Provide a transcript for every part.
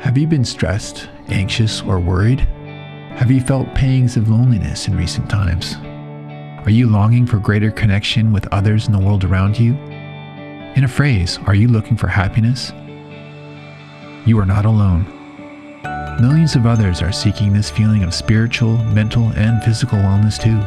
Have you been stressed, anxious, or worried? Have you felt pangs of loneliness in recent times? Are you longing for greater connection with others in the world around you? In a phrase, are you looking for happiness? You are not alone. Millions of others are seeking this feeling of spiritual, mental, and physical wellness too.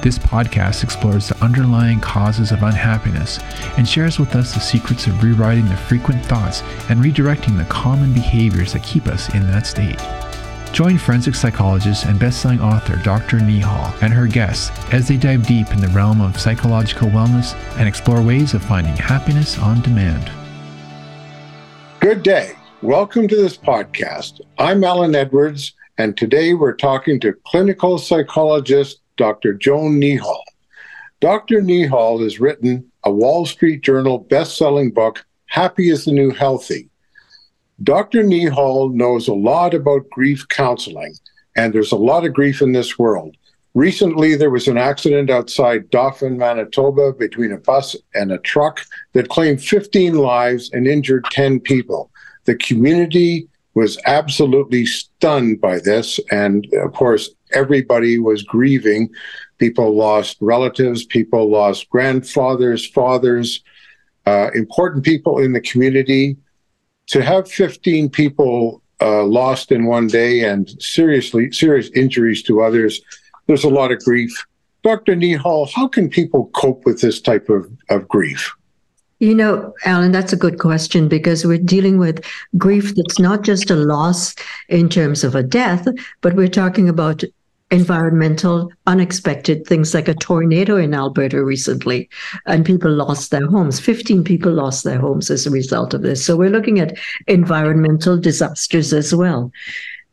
This podcast explores the underlying causes of unhappiness and shares with us the secrets of rewriting the frequent thoughts and redirecting the common behaviors that keep us in that state. Join forensic psychologist and best-selling author Dr. Neehall and her guests as they dive deep in the realm of psychological wellness and explore ways of finding happiness on demand. Good day. Welcome to this podcast. I'm Alan Edwards, and today we're talking to clinical psychologist Dr. Joan Neehall. Dr. Neehall has written a Wall Street Journal best-selling book, Happy is the New Healthy. Dr. Neehall knows a lot about grief counseling, and there's a lot of grief in this world. Recently, there was an accident outside Dauphin, Manitoba, between a bus and a truck that claimed 15 lives and injured 10 people. The community was absolutely stunned by this. And of course, everybody was grieving. People lost relatives, people lost grandfathers, fathers, uh, important people in the community to have 15 people uh, lost in one day and seriously serious injuries to others, there's a lot of grief. Dr. Neehall, how can people cope with this type of, of grief? You know, Alan, that's a good question because we're dealing with grief that's not just a loss in terms of a death, but we're talking about environmental, unexpected things like a tornado in Alberta recently, and people lost their homes. 15 people lost their homes as a result of this. So we're looking at environmental disasters as well.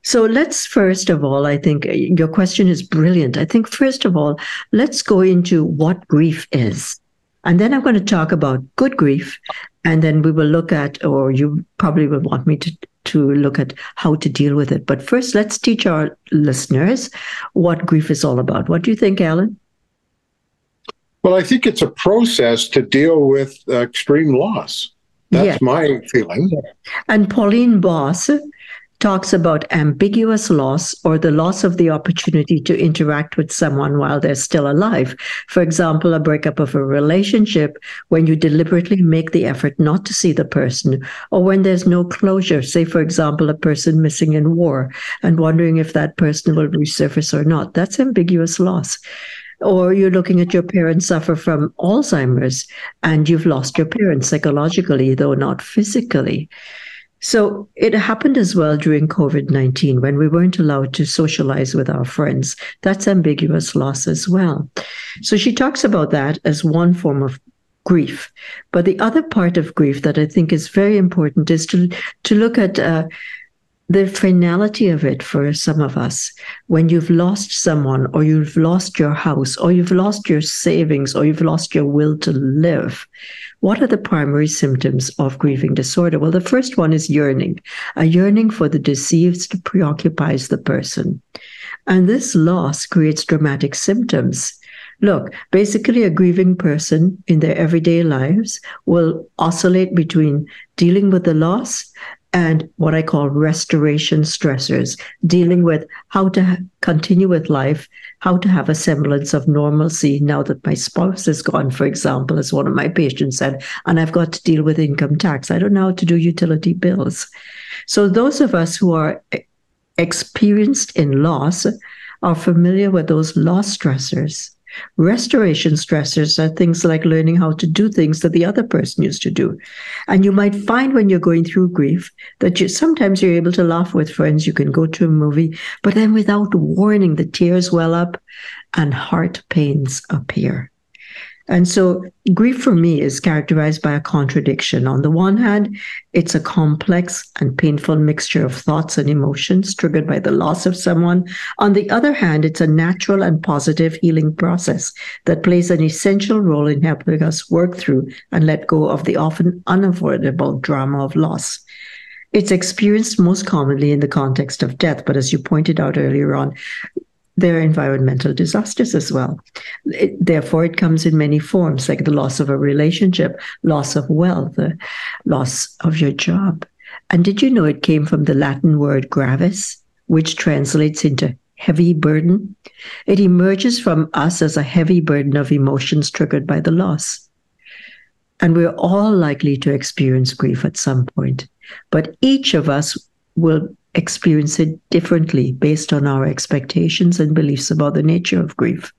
So let's first of all, I think uh, your question is brilliant. I think first of all, let's go into what grief is. And then I'm going to talk about good grief. And then we will look at, or you probably will want me to to look at how to deal with it. But first, let's teach our listeners what grief is all about. What do you think, Alan? Well, I think it's a process to deal with uh, extreme loss. That's yes. my feeling. And Pauline Boss talks about ambiguous loss or the loss of the opportunity to interact with someone while they're still alive. For example, a breakup of a relationship when you deliberately make the effort not to see the person, or when there's no closure. Say, for example, a person missing in war and wondering if that person will resurface or not. That's ambiguous loss or you're looking at your parents suffer from Alzheimer's and you've lost your parents psychologically, though not physically. So it happened as well during COVID 19 when we weren't allowed to socialize with our friends. That's ambiguous loss as well. So she talks about that as one form of grief. But the other part of grief that I think is very important is to, to look at uh, the finality of it for some of us when you've lost someone or you've lost your house or you've lost your savings or you've lost your will to live what are the primary symptoms of grieving disorder? Well, the first one is yearning. A yearning for the deceased preoccupies the person. And this loss creates dramatic symptoms. Look, basically, a grieving person in their everyday lives will oscillate between dealing with the loss and what I call restoration stressors, dealing with how to continue with life, how to have a semblance of normalcy now that my spouse is gone, for example, as one of my patients said, and I've got to deal with income tax. I don't know how to do utility bills. So, those of us who are experienced in loss are familiar with those loss stressors Restoration stressors are things like learning how to do things that the other person used to do. And you might find when you're going through grief that you sometimes you're able to laugh with friends, you can go to a movie, but then without warning, the tears well up and heart pains appear. And so grief for me is characterized by a contradiction. On the one hand, it's a complex and painful mixture of thoughts and emotions triggered by the loss of someone. On the other hand, it's a natural and positive healing process that plays an essential role in helping us work through and let go of the often unavoidable drama of loss. It's experienced most commonly in the context of death, but as you pointed out earlier on, there are environmental disasters as well. It, therefore, it comes in many forms, like the loss of a relationship, loss of wealth, the loss of your job. And did you know it came from the Latin word gravis, which translates into heavy burden? It emerges from us as a heavy burden of emotions triggered by the loss. And we're all likely to experience grief at some point, but each of us will experience it differently based on our expectations and beliefs about the nature of grief.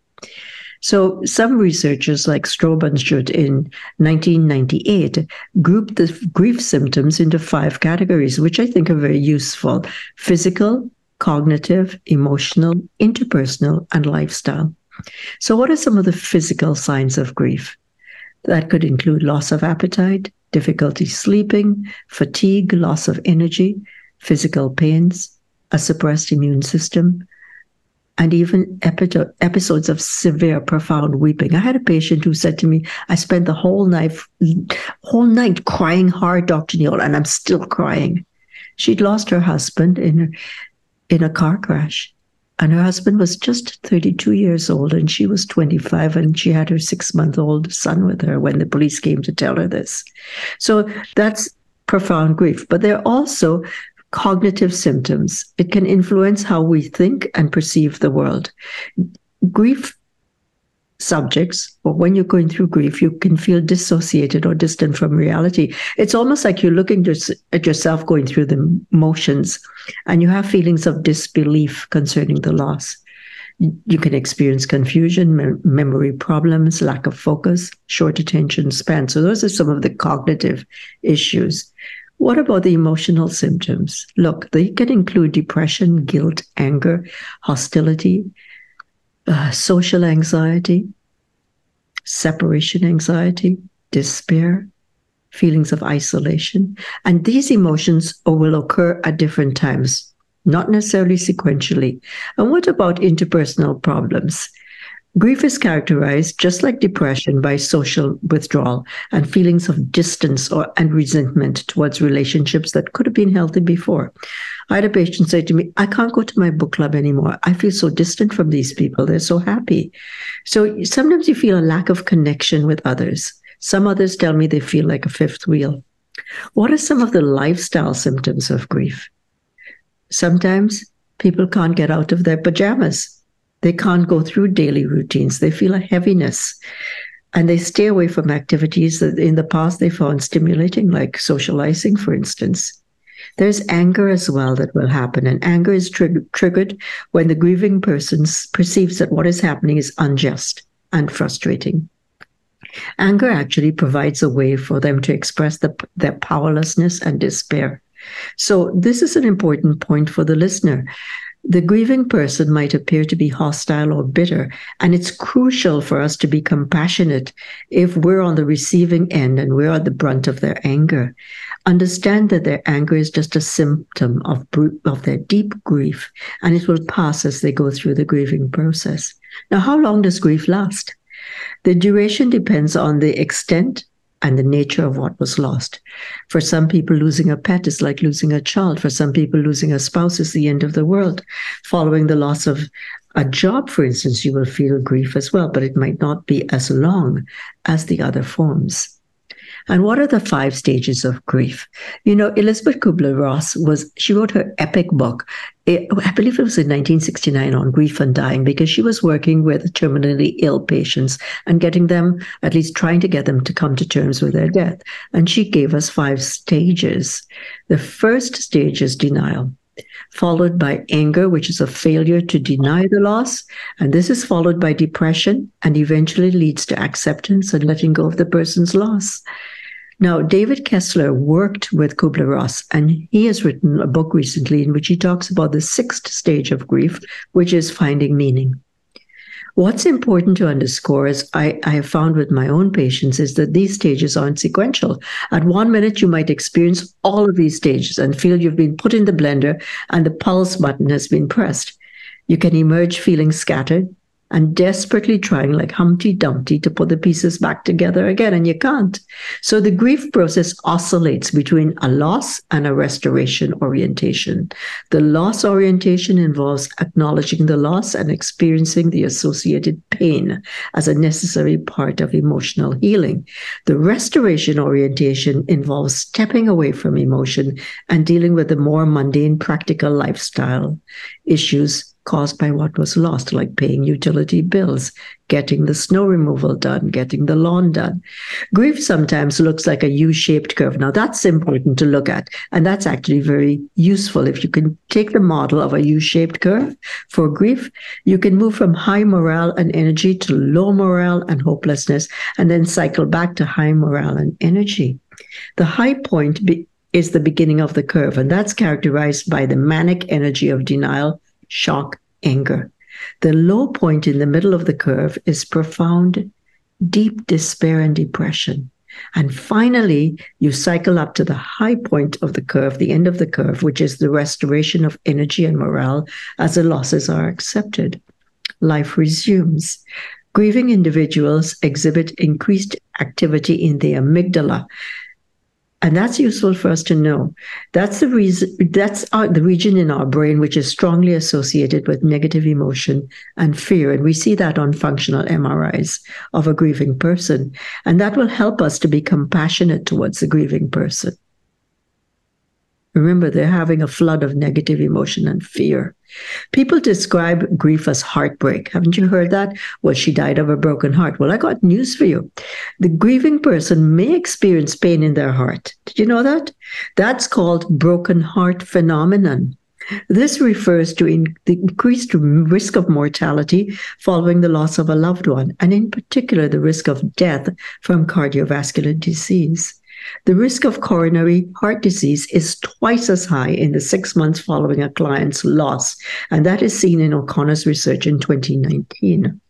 So, some researchers like Stroebe and Schut in 1998 grouped the grief symptoms into five categories, which I think are very useful physical, cognitive, emotional, interpersonal, and lifestyle. So, what are some of the physical signs of grief? That could include loss of appetite, difficulty sleeping, fatigue, loss of energy, physical pains, a suppressed immune system, and even episodes of severe, profound weeping. I had a patient who said to me, "I spent the whole night, whole night crying hard, Doctor Neehall, and I'm still crying." She'd lost her husband in in a car crash, and her husband was just 32 years old, and she was 25, and she had her six month old son with her when the police came to tell her this. So that's profound grief. But there are also cognitive symptoms. It can influence how we think and perceive the world. Grief subjects, or when you're going through grief, you can feel dissociated or distant from reality. It's almost like you're looking at yourself going through the motions and you have feelings of disbelief concerning the loss. You can experience confusion, memory problems, lack of focus, short attention span. So, those are some of the cognitive issues. What about the emotional symptoms? Look, they can include depression, guilt, anger, hostility, uh, social anxiety, separation anxiety, despair, feelings of isolation. And these emotions will occur at different times, not necessarily sequentially. And what about interpersonal problems? Grief is characterized, just like depression, by social withdrawal and feelings of distance or and resentment towards relationships that could have been healthy before. I had a patient say to me, I can't go to my book club anymore. I feel so distant from these people. They're so happy. So sometimes you feel a lack of connection with others. Some others tell me they feel like a fifth wheel. What are some of the lifestyle symptoms of grief? Sometimes people can't get out of their pajamas they can't go through daily routines. They feel a heaviness and they stay away from activities that in the past they found stimulating, like socializing, for instance. There's anger as well that will happen, and anger is triggered when the grieving person perceives that what is happening is unjust and frustrating. Anger actually provides a way for them to express the, their powerlessness and despair. So, this is an important point for the listener. The grieving person might appear to be hostile or bitter, and it's crucial for us to be compassionate if we're on the receiving end and we're at the brunt of their anger. Understand that their anger is just a symptom of, of their deep grief, and it will pass as they go through the grieving process. Now, how long does grief last? The duration depends on the extent and the nature of what was lost. For some people, losing a pet is like losing a child. For some people, losing a spouse is the end of the world. Following the loss of a job, for instance, you will feel grief as well, but it might not be as long as the other forms. And what are the five stages of grief? You know, Elizabeth Kubler Ross was, she wrote her epic book. It, I believe it was in 1969 on grief and dying because she was working with terminally ill patients and getting them, at least trying to get them to come to terms with their death. And she gave us five stages. The first stage is denial followed by anger, which is a failure to deny the loss. And this is followed by depression and eventually leads to acceptance and letting go of the person's loss. Now, David Kessler worked with Kubler Ross, and he has written a book recently in which he talks about the sixth stage of grief, which is finding meaning. What's important to underscore, as I, I, have found with my own patients, is that these stages aren't sequential. At one minute, you might experience all of these stages and feel you've been put in the blender and the pulse button has been pressed. You can emerge feeling scattered, and desperately trying like Humpty Dumpty to put the pieces back together again, and you can't. So the grief process oscillates between a loss and a restoration orientation. The loss orientation involves acknowledging the loss and experiencing the associated pain as a necessary part of emotional healing. The restoration orientation involves stepping away from emotion and dealing with the more mundane practical lifestyle issues caused by what was lost, like paying utility bills, getting the snow removal done, getting the lawn done. Grief sometimes looks like a U shaped curve. Now, that's important to look at. And that's actually very useful. If you can take the model of a U shaped curve for grief, you can move from high morale and energy to low morale and hopelessness, and then cycle back to high morale and energy. The high point be- is the beginning of the curve, and that's characterized by the manic energy of denial shock, anger. The low point in the middle of the curve is profound, deep despair and depression. And finally, you cycle up to the high point of the curve, the end of the curve, which is the restoration of energy and morale as the losses are accepted. Life resumes. Grieving individuals exhibit increased activity in the amygdala, and that's useful for us to know. That's the reason, that's our, the region in our brain which is strongly associated with negative emotion and fear. And we see that on functional MRIs of a grieving person. And that will help us to be compassionate towards the grieving person. Remember, they're having a flood of negative emotion and fear. People describe grief as heartbreak. Haven't you heard that? Well, she died of a broken heart. Well, I got news for you. The grieving person may experience pain in their heart. Did you know that? That's called broken heart phenomenon. This refers to in, the increased risk of mortality following the loss of a loved one, and in particular, the risk of death from cardiovascular disease. The risk of coronary heart disease is twice as high in the six months following a client's loss, and that is seen in O'Connor's research in 2019.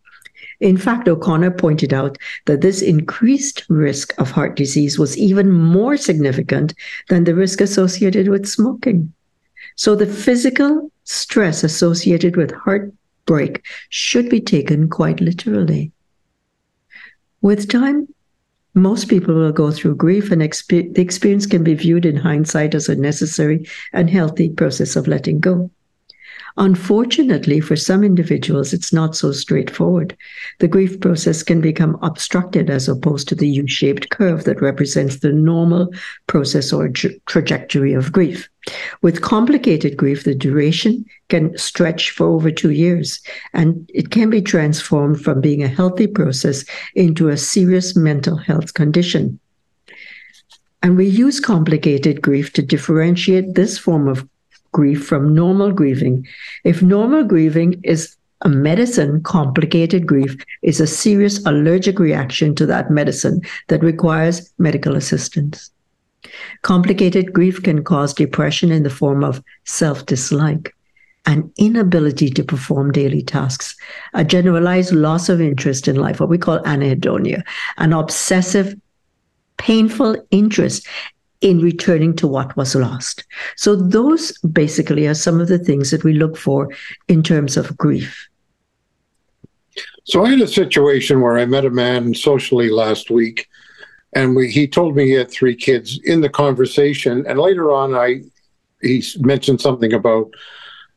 In fact, O'Connor pointed out that this increased risk of heart disease was even more significant than the risk associated with smoking. So the physical stress associated with heartbreak should be taken quite literally. With time, most people will go through grief, and the experience can be viewed in hindsight as a necessary and healthy process of letting go. Unfortunately, for some individuals, it's not so straightforward. The grief process can become obstructed as opposed to the U shaped curve that represents the normal process or tra- trajectory of grief. With complicated grief, the duration can stretch for over two years, and it can be transformed from being a healthy process into a serious mental health condition. And we use complicated grief to differentiate this form of grief from normal grieving. If normal grieving is a medicine, complicated grief is a serious allergic reaction to that medicine that requires medical assistance. Complicated grief can cause depression in the form of self dislike, an inability to perform daily tasks, a generalized loss of interest in life, what we call anhedonia, an obsessive, painful interest in returning to what was lost. So, those basically are some of the things that we look for in terms of grief. So, I had a situation where I met a man socially last week, and we, he told me he had three kids in the conversation. And later on, I he mentioned something about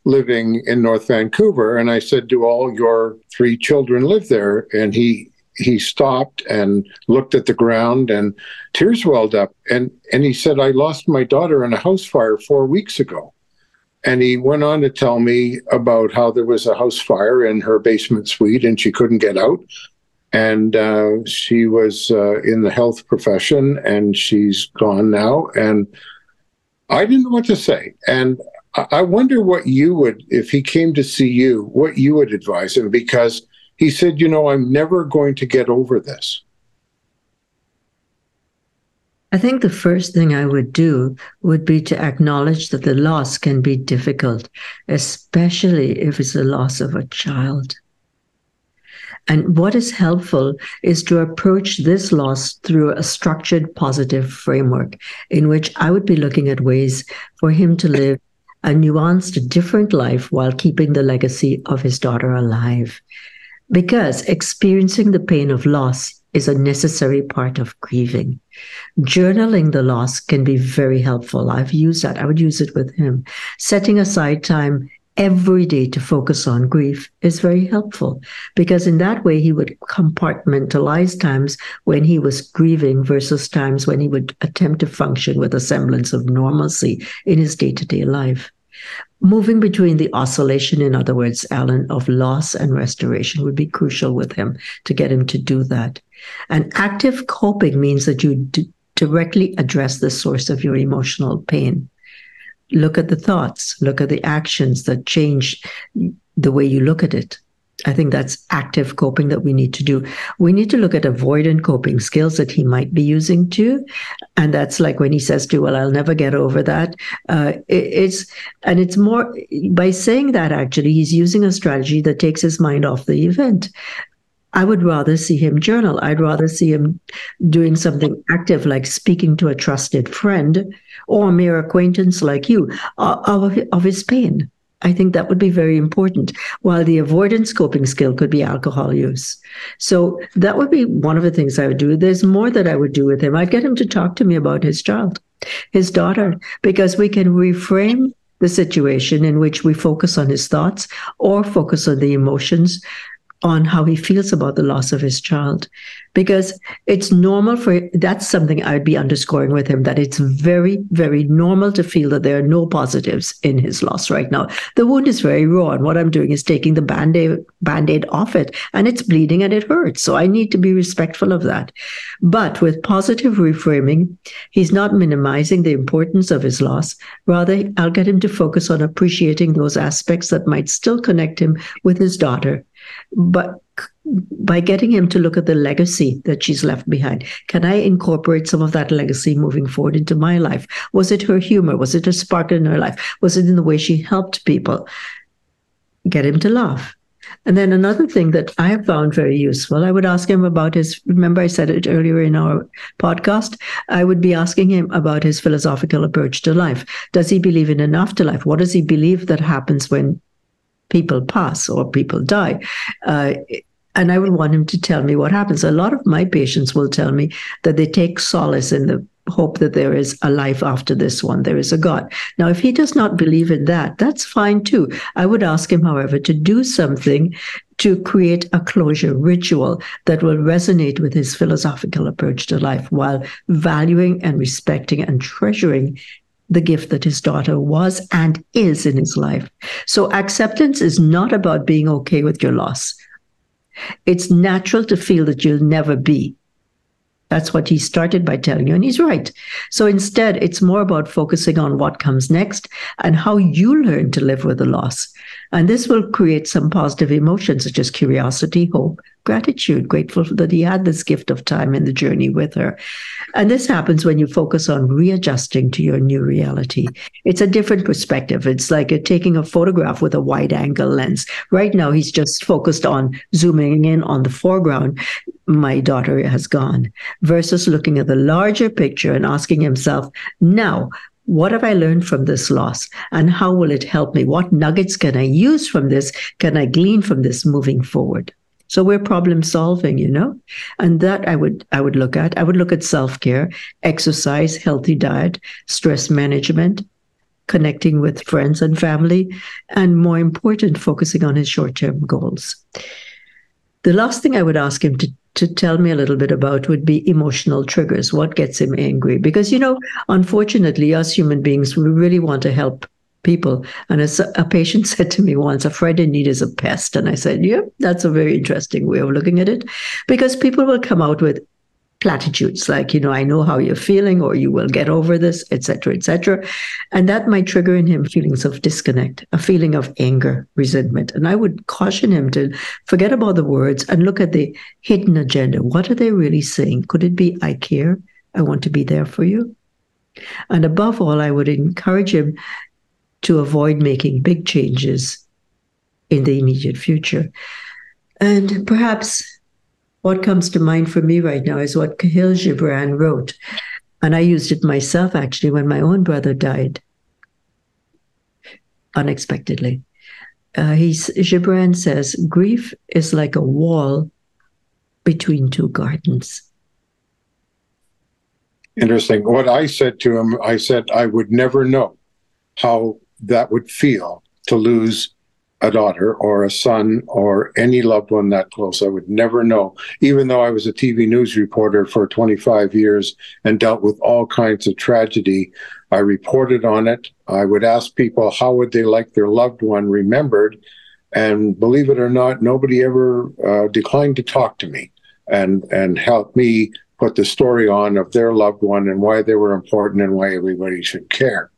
living in North Vancouver, and I said, "Do all your three children live there?" And he he stopped and looked at the ground and tears welled up. And and he said i lost my daughter in a house fire four weeks ago. And he went on to tell me about how there was a house fire in her basement suite and she couldn't get out. And uh, she was uh, in the health profession and she's gone now. And i didn't know what to say. And i wonder what you would if he came to see you what you would advise him because he said, You know, I'm never going to get over this. I think the first thing I would do would be to acknowledge that the loss can be difficult, especially if it's the loss of a child. And what is helpful is to approach this loss through a structured positive framework in which I would be looking at ways for him to live a nuanced, different life while keeping the legacy of his daughter alive because experiencing the pain of loss is a necessary part of grieving. Journaling the loss can be very helpful. I've used that. I would use it with him. Setting aside time every day to focus on grief is very helpful because in that way he would compartmentalize times when he was grieving versus times when he would attempt to function with a semblance of normalcy in his day-to-day life moving between the oscillation in other words alan of loss and restoration would be crucial with him to get him to do that and active coping means that you d- directly address the source of your emotional pain look at the thoughts, look at the actions that change the way you look at it. I think that's active coping that we need to do. We need to look at avoidant coping skills that he might be using too. And that's like when he says to, well, I'll never get over that. Uh, it, it's, and it's more by saying that actually, he's using a strategy that takes his mind off the event. I would rather see him journal. I'd rather see him doing something active, like speaking to a trusted friend or a mere acquaintance like you uh, of, of his pain. I think that would be very important. While the avoidance coping skill could be alcohol use. So that would be one of the things I would do. There's more that I would do with him. I'd get him to talk to me about his child, his daughter, because we can reframe the situation in which we focus on his thoughts or focus on the emotions on how he feels about the loss of his child because it's normal for that's something I'd be underscoring with him that it's very, very normal to feel that there are no positives in his loss right now. The wound is very raw, and what I'm doing is taking the band-aid band-aid off it, and it's bleeding and it hurts. So I need to be respectful of that. But with positive reframing, he's not minimizing the importance of his loss. Rather, I'll get him to focus on appreciating those aspects that might still connect him with his daughter but by getting him to look at the legacy that she's left behind, can I incorporate some of that legacy moving forward into my life? Was it her humor? Was it a spark in her life? Was it in the way she helped people? Get him to laugh. And then another thing that I have found very useful, I would ask him about his, remember I said it earlier in our podcast, I would be asking him about his philosophical approach to life. Does he believe in an afterlife? What does he believe that happens when people pass or people die. Uh, and I would want him to tell me what happens. A lot of my patients will tell me that they take solace in the hope that there is a life after this one, there is a God. Now, if he does not believe in that, that's fine too. I would ask him, however, to do something to create a closure ritual that will resonate with his philosophical approach to life while valuing and respecting and treasuring the gift that his daughter was and is in his life. So acceptance is not about being okay with your loss. It's natural to feel that you'll never be. That's what he started by telling you, and he's right. So instead, it's more about focusing on what comes next and how you learn to live with the loss. And this will create some positive emotions such as curiosity, hope, gratitude, grateful that he had this gift of time in the journey with her. And this happens when you focus on readjusting to your new reality. It's a different perspective. It's like a, taking a photograph with a wide angle lens. Right now, he's just focused on zooming in on the foreground. My daughter has gone versus looking at the larger picture and asking himself, now, what have I learned from this loss and how will it help me? What nuggets can I use from this? Can I glean from this moving forward? So we're problem solving, you know? And that I would I would look at. I would look at self-care, exercise, healthy diet, stress management, connecting with friends and family, and more important, focusing on his short-term goals. The last thing I would ask him to to tell me a little bit about would be emotional triggers. What gets him angry? Because, you know, unfortunately, us human beings, we really want to help people. And as a patient said to me once, a friend in need is a pest. And I said, yeah, that's a very interesting way of looking at it because people will come out with platitudes like, you know, I know how you're feeling or you will get over this, etc., etc. And that might trigger in him feelings of disconnect, a feeling of anger, resentment. And I would caution him to forget about the words and look at the hidden agenda. What are they really saying? Could it be, I care? I want to be there for you? And above all, I would encourage him to avoid making big changes in the immediate future. And perhaps what comes to mind for me right now is what Kahlil Gibran wrote. And I used it myself actually when my own brother died unexpectedly. Uh, he's, Gibran says, grief is like a wall between two gardens. Interesting. What I said to him, I said I would never know how that would feel to lose a daughter or a son or any loved one that close. I would never know, even though I was a TV news reporter for 25 years and dealt with all kinds of tragedy. I reported on it. I would ask people how would they like their loved one remembered, and believe it or not, nobody ever uh, declined to talk to me and and help me put the story on of their loved one and why they were important and why everybody should care.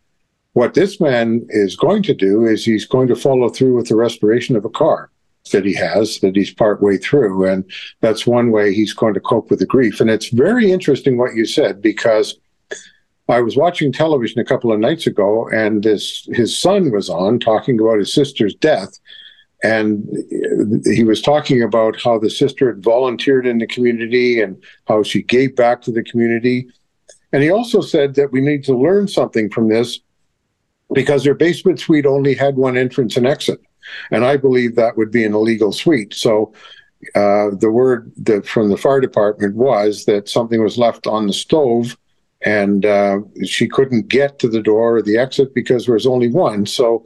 What this man is going to do is he's going to follow through with the restoration of a car that he has that he's partway through. And that's one way he's going to cope with the grief. And it's very interesting what you said because I was watching television a couple of nights ago and this his son was on talking about his sister's death. And he was talking about how the sister had volunteered in the community and how she gave back to the community. And he also said that we need to learn something from this because their basement suite only had one entrance and exit. And I believe that would be an illegal suite. So uh, the word from the fire department was that something was left on the stove and uh, she couldn't get to the door or the exit because there was only one. So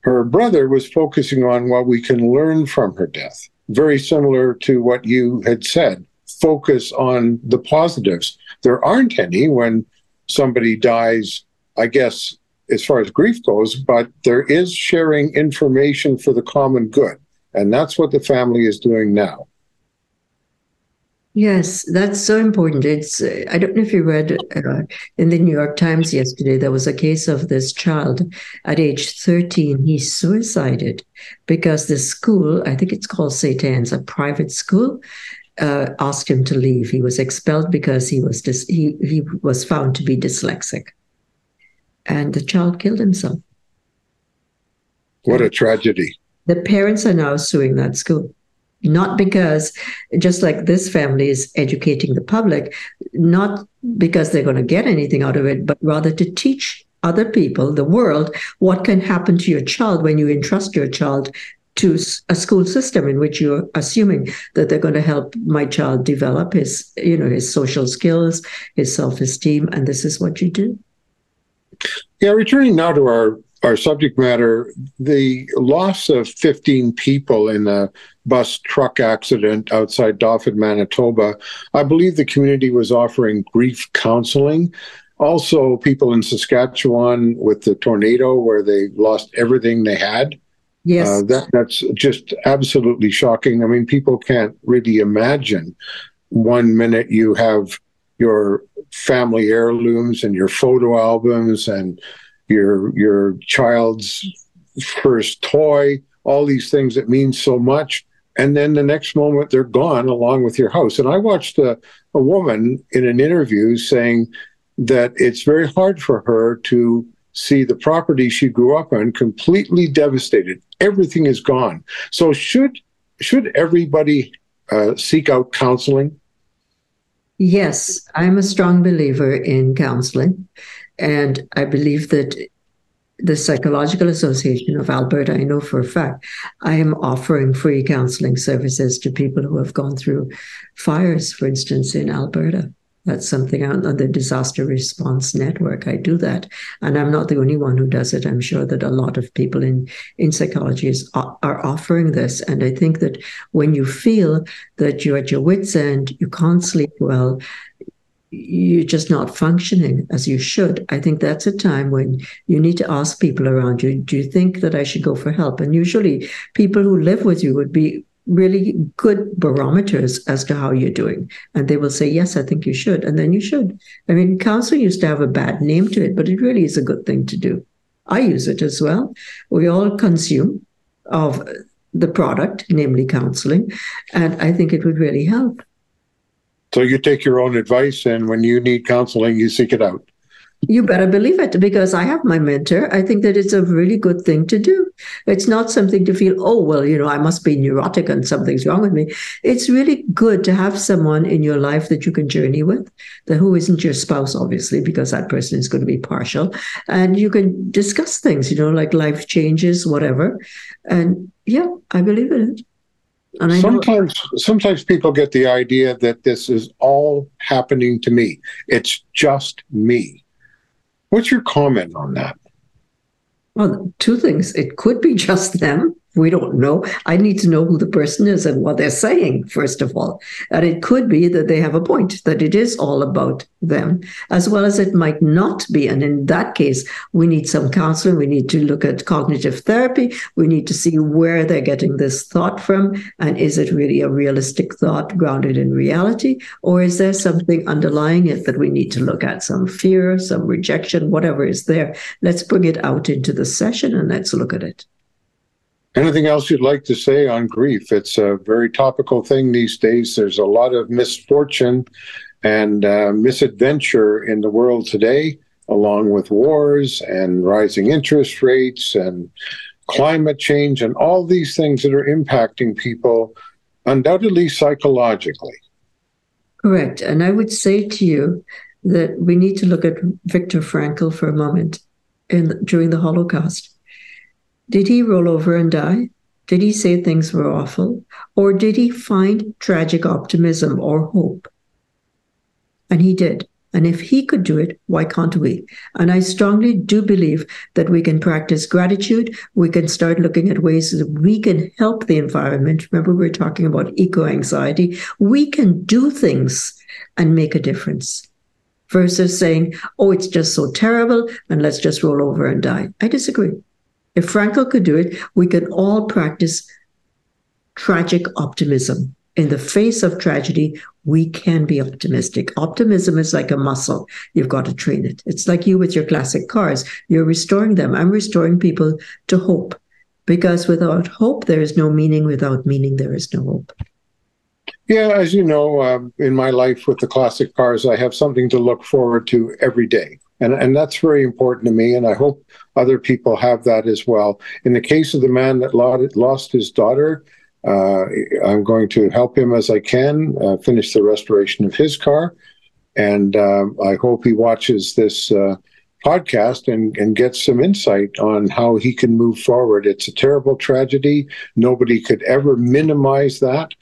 her brother was focusing on what we can learn from her death, very similar to what you had said. Focus on the positives. There aren't any when somebody dies, I guess, as far as grief goes, but there is sharing information for the common good. And that's what the family is doing now. Yes, that's so important. It's uh, I don't know if you read uh, in the New York Times yesterday there was a case of this child at age 13 he suicided because the school, I think it's called St. Anne's, a private school, uh, asked him to leave. He was expelled because he was dis- he he was found to be dyslexic and the child killed himself. What a tragedy. The parents are now suing that school. Not because, just like this family is educating the public, not because they're going to get anything out of it, but rather to teach other people, the world, what can happen to your child when you entrust your child to a school system in which you're assuming that they're going to help my child develop his, you know, his social skills, his self-esteem, and this is what you do. Yeah, returning now to our our subject matter, the loss of 15 people in a bus truck accident outside Dauphin, Manitoba, I believe the community was offering grief counseling. Also, people in Saskatchewan with the tornado where they lost everything they had. Yes. Uh, that, that's just absolutely shocking. I mean, people can't really imagine one minute you have your family heirlooms and your photo albums and your your child's first toy, all these things that mean so much. And then the next moment they're gone along with your house. And I watched a, a woman in an interview saying that it's very hard for her to see the property she grew up on completely devastated. Everything is gone. So should should everybody uh, seek out counseling? Yes, I'm a strong believer in counseling. And I believe that the Psychological Association of Alberta, I know for a fact, I am offering free counseling services to people who have gone through fires, for instance, in Alberta. That's something on the disaster response network. I do that. And I'm not the only one who does it. I'm sure that a lot of people in, in psychology is, are offering this. And I think that when you feel that you're at your wits' end, you can't sleep well, you're just not functioning as you should. I think that's a time when you need to ask people around you, do you think that I should go for help? And usually people who live with you would be really good barometers as to how you're doing. And they will say, Yes, I think you should. And then you should. I mean, counseling used to have a bad name to it, but it really is a good thing to do. I use it as well. We all consume of the product, namely counseling. And I think it would really help. So you take your own advice, and when you need counseling, you seek it out. You better believe it because I have my mentor. I think that it's a really good thing to do. It's not something to feel, oh, well, you know, I must be neurotic and something's wrong with me. It's really good to have someone in your life that you can journey with, that who isn't your spouse, obviously, because that person is going to be partial. And you can discuss things, you know, like life changes, whatever. And yeah, I believe in it. Sometimes, know- sometimes people get the idea that this is all happening to me. It's just me. What's your comment on that? Well, two things. It could be just them, we don't know. I need to know who the person is and what they're saying, first of all. And it could be that they have a point, that it is all about them, as well as it might not be. And in that case, we need some counseling. We need to look at cognitive therapy. We need to see where they're getting this thought from. And is it really a realistic thought grounded in reality? Or is there something underlying it that we need to look at? Some fear, some rejection, whatever is there. Let's bring it out into the session and let's look at it. Anything else you'd like to say on grief? It's a very topical thing these days. There's a lot of misfortune and uh, misadventure in the world today, along with wars and rising interest rates and climate change and all these things that are impacting people, undoubtedly psychologically. Correct. And I would say to you that we need to look at Viktor Frankl for a moment in, during the Holocaust did he roll over and die? Did he say things were awful? Or did he find tragic optimism or hope? And he did. And if he could do it, why can't we? And I strongly do believe that we can practice gratitude. We can start looking at ways that we can help the environment. Remember, we are talking about eco anxiety. We can do things and make a difference versus saying, oh, it's just so terrible and let's just roll over and die. I disagree. If Frankl could do it, we can all practice tragic optimism. In the face of tragedy, we can be optimistic. Optimism is like a muscle. You've got to train it. It's like you with your classic cars. You're restoring them. I'm restoring people to hope because without hope, there is no meaning. Without meaning, there is no hope. Yeah, as you know, um, in my life with the classic cars, I have something to look forward to every day. And, and that's very important to me. And I hope other people have that as well. In the case of the man that lost his daughter, uh, I'm going to help him as I can uh, finish the restoration of his car. And uh, I hope he watches this uh, podcast and, and gets some insight on how he can move forward. It's a terrible tragedy. Nobody could ever minimize that.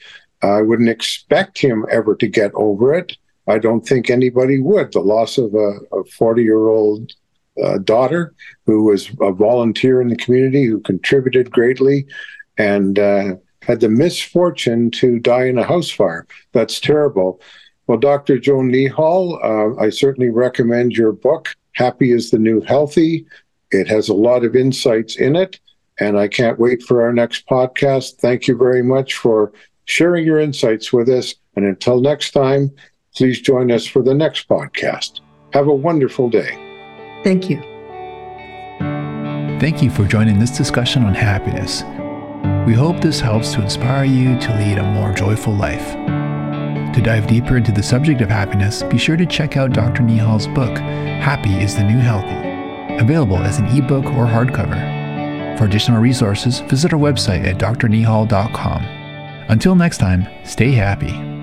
I wouldn't expect him ever to get over it. I don't think anybody would. The loss of a 40 year old uh, daughter who was a volunteer in the community who contributed greatly and uh, had the misfortune to die in a house fire. That's terrible. Well, Dr. Joan Neehall, uh, I certainly recommend your book, Happy is the New Healthy. It has a lot of insights in it, and I can't wait for our next podcast. Thank you very much for sharing your insights with us. And until next time, Please join us for the next podcast. Have a wonderful day. Thank you. Thank you for joining this discussion on happiness. We hope this helps to inspire you to lead a more joyful life. To dive deeper into the subject of happiness, be sure to check out Dr. Neehall's book, Happy is the New Healthy, available as an ebook or hardcover. For additional resources, visit our website at drneehall.com. Until next time, stay happy.